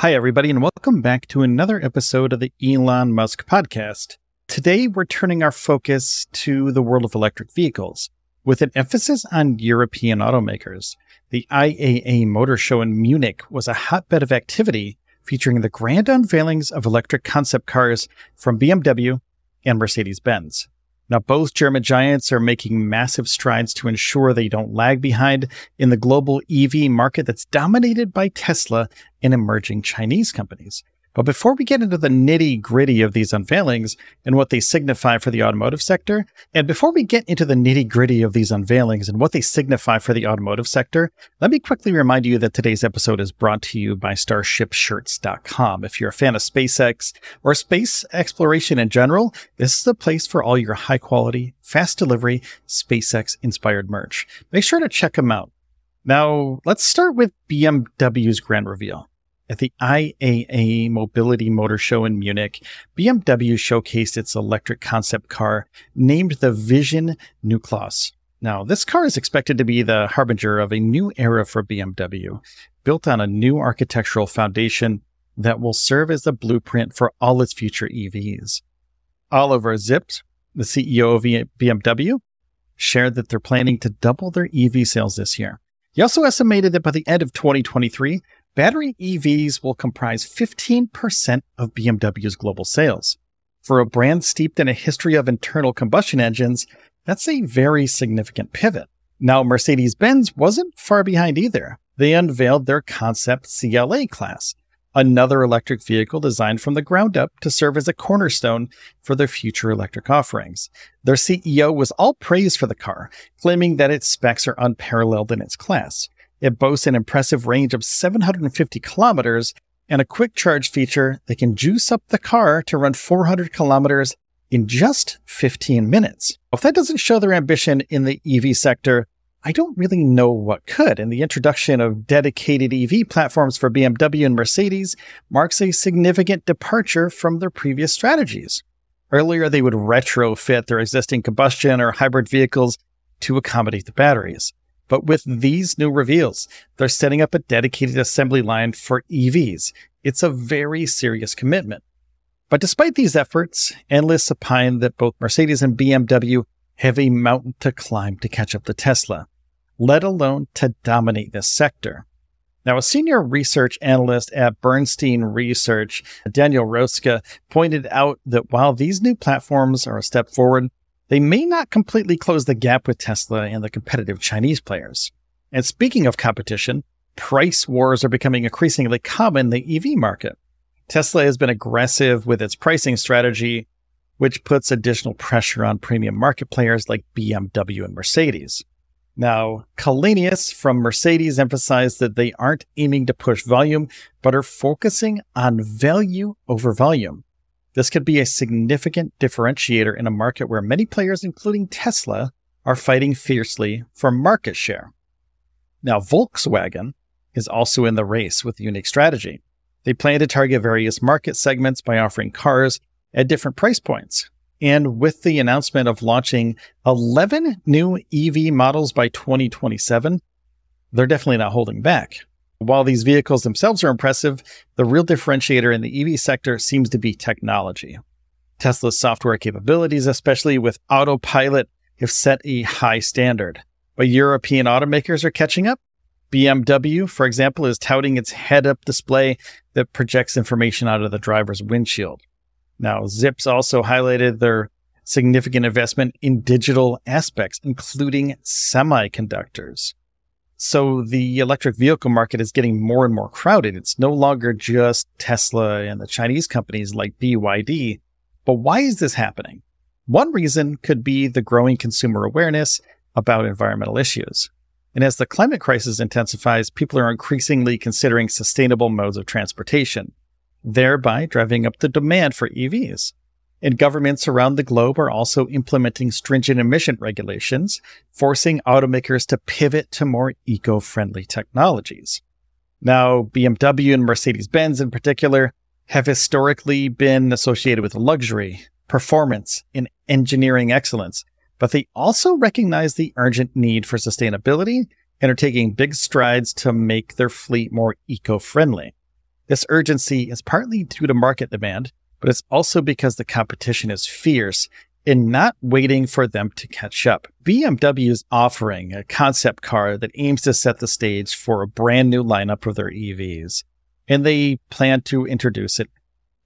Hi, everybody, and welcome back to another episode of the Elon Musk podcast. Today, we're turning our focus to the world of electric vehicles with an emphasis on European automakers. The IAA Motor Show in Munich was a hotbed of activity featuring the grand unveilings of electric concept cars from BMW and Mercedes Benz. Now, both German giants are making massive strides to ensure they don't lag behind in the global EV market that's dominated by Tesla and emerging Chinese companies. But before we get into the nitty gritty of these unveilings and what they signify for the automotive sector, and before we get into the nitty gritty of these unveilings and what they signify for the automotive sector, let me quickly remind you that today's episode is brought to you by StarshipShirts.com. If you're a fan of SpaceX or space exploration in general, this is the place for all your high quality, fast delivery, SpaceX inspired merch. Make sure to check them out. Now, let's start with BMW's grand reveal. At the IAA Mobility Motor Show in Munich, BMW showcased its electric concept car named the Vision Neue-Klasse. Now, this car is expected to be the harbinger of a new era for BMW, built on a new architectural foundation that will serve as the blueprint for all its future EVs. Oliver Zipse, the CEO of BMW, shared that they're planning to double their EV sales this year. He also estimated that by the end of 2023, battery EVs will comprise 15% of BMW's global sales. For a brand steeped in a history of internal combustion engines, that's a very significant pivot. Now, Mercedes Benz wasn't far behind either. They unveiled their concept CLA class, another electric vehicle designed from the ground up to serve as a cornerstone for their future electric offerings. Their CEO was all praise for the car, claiming that its specs are unparalleled in its class. It boasts an impressive range of 750 kilometers and a quick charge feature that can juice up the car to run 400 kilometers in just 15 minutes. If that doesn't show their ambition in the EV sector, I don't really know what could. And the introduction of dedicated EV platforms for BMW and Mercedes marks a significant departure from their previous strategies. Earlier, they would retrofit their existing combustion or hybrid vehicles to accommodate the batteries. But with these new reveals, they're setting up a dedicated assembly line for EVs. It's a very serious commitment. But despite these efforts, analysts opine that both Mercedes and BMW have a mountain to climb to catch up to Tesla, let alone to dominate this sector. Now, a senior research analyst at Bernstein Research, Daniel Roeska, pointed out that while these new platforms are a step forward, they may not completely close the gap with Tesla and the competitive Chinese players. And speaking of competition, price wars are becoming increasingly common in the EV market. Tesla has been aggressive with its pricing strategy, which puts additional pressure on premium market players like BMW and Mercedes. Now, Källenius from Mercedes emphasized that they aren't aiming to push volume, but are focusing on value over volume. This could be a significant differentiator in a market where many players, including Tesla, are fighting fiercely for market share. Now, Volkswagen is also in the race with unique strategy. They plan to target various market segments by offering cars at different price points. And with the announcement of launching 11 new EV models by 2027, they're definitely not holding back. While these vehicles themselves are impressive, the real differentiator in the EV sector seems to be technology. Tesla's software capabilities, especially with autopilot, have set a high standard. But European automakers are catching up. BMW, for example, is touting its head up display that projects information out of the driver's windshield. Now, Zipse also highlighted their significant investment in digital aspects, including semiconductors. So the electric vehicle market is getting more and more crowded. It's no longer just Tesla and the Chinese companies like BYD. But why is this happening? One reason could be the growing consumer awareness about environmental issues. And as the climate crisis intensifies, people are increasingly considering sustainable modes of transportation, thereby driving up the demand for EVs. And governments around the globe are also implementing stringent emission regulations, forcing automakers to pivot to more eco friendly technologies. Now, BMW and Mercedes Benz in particular have historically been associated with luxury, performance, and engineering excellence, but they also recognize the urgent need for sustainability and are taking big strides to make their fleet more eco friendly. This urgency is partly due to market demand, but it's also because the competition is fierce and not waiting for them to catch up. BMW is offering a concept car that aims to set the stage for a brand new lineup of their EVs, and they plan to introduce it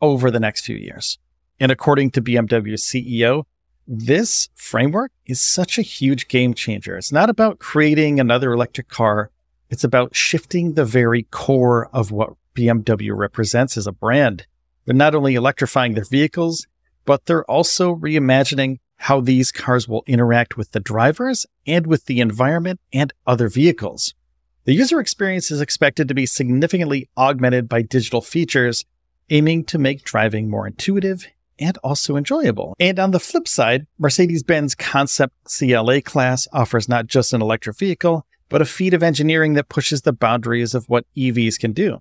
over the next few years. And according to BMW's CEO, this framework is such a huge game changer. It's not about creating another electric car. It's about shifting the very core of what BMW represents as a brand. They're not only electrifying their vehicles, but they're also reimagining how these cars will interact with the drivers and with the environment and other vehicles. The user experience is expected to be significantly augmented by digital features, aiming to make driving more intuitive and also enjoyable. And on the flip side, Mercedes Benz Concept CLA class offers not just an electric vehicle, but a feat of engineering that pushes the boundaries of what EVs can do.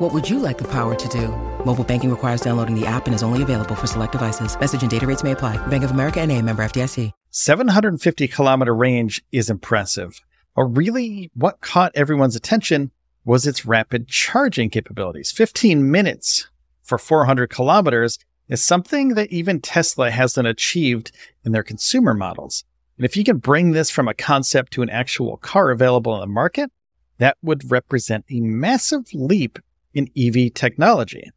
What would you like the power to do? Mobile banking requires downloading the app and is only available for select devices. Message and data rates may apply. Bank of America and a member FDIC. 750 kilometer range is impressive. But really, what caught everyone's attention was its rapid charging capabilities. 15 minutes for 400 kilometers is something that even Tesla hasn't achieved in their consumer models. And if you can bring this from a concept to an actual car available in the market, that would represent a massive leap in EV technology.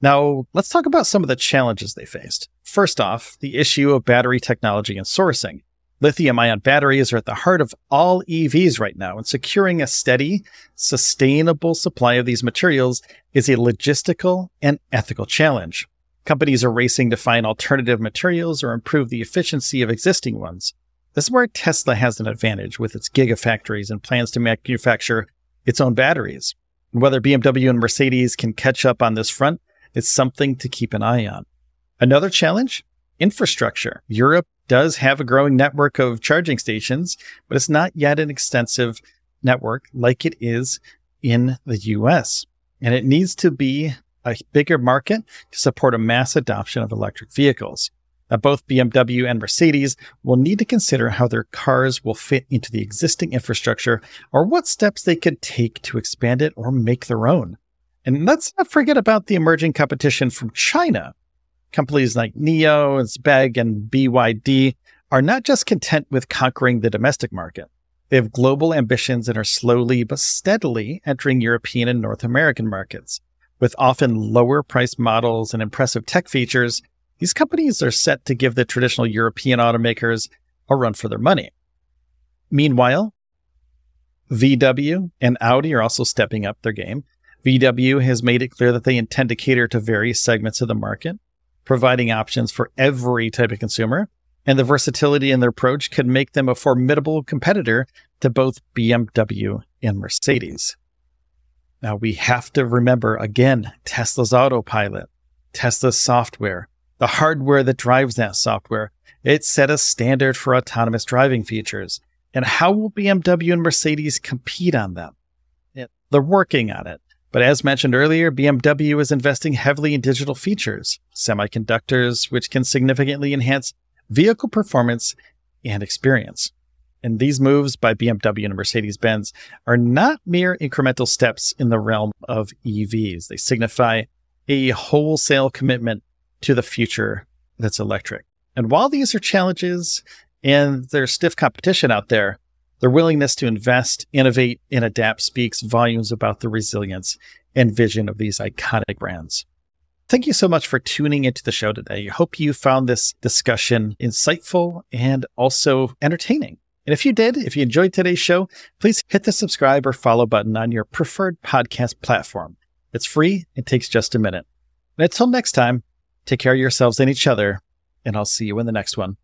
Now, let's talk about some of the challenges they faced. First off, the issue of battery technology and sourcing. Lithium ion batteries are at the heart of all EVs right now, and securing a steady, sustainable supply of these materials is a logistical and ethical challenge. Companies are racing to find alternative materials or improve the efficiency of existing ones. This is where Tesla has an advantage with its gigafactories and plans to manufacture its own batteries. And whether BMW and Mercedes can catch up on this front is something to keep an eye on. Another challenge infrastructure. Europe does have a growing network of charging stations, but it's not yet an extensive network like it is in the US. And it needs to be a bigger market to support a mass adoption of electric vehicles. Now, both BMW and Mercedes will need to consider how their cars will fit into the existing infrastructure or what steps they could take to expand it or make their own. And let's not forget about the emerging competition from China. Companies like NIO, XPeng and BYD are not just content with conquering the domestic market. They have global ambitions and are slowly but steadily entering European and North American markets. With often lower priced models and impressive tech features, these companies are set to give the traditional European automakers a run for their money. Meanwhile, VW and Audi are also stepping up their game. VW has made it clear that they intend to cater to various segments of the market, providing options for every type of consumer, and the versatility in their approach could make them a formidable competitor to both BMW and Mercedes. Now we have to remember again Tesla's autopilot, Tesla's software, the hardware that drives that software. It set a standard for autonomous driving features. And how will BMW and Mercedes compete on them? They're working on it, But as mentioned earlier, BMW is investing heavily in digital features, semiconductors, which can significantly enhance vehicle performance and experience. And these moves by BMW and Mercedes Benz are not mere incremental steps in the realm of EVs. They signify a wholesale commitment to the future that's electric. And while these are challenges and there's stiff competition out there, their willingness to invest, innovate, and adapt speaks volumes about the resilience and vision of these iconic brands. Thank you so much for tuning into the show today. I hope you found this discussion insightful and also entertaining. And if you did, if you enjoyed today's show, please hit the subscribe or follow button on your preferred podcast platform. It's free, and takes just a minute. And until next time, take care of yourselves and each other, and I'll see you in the next one.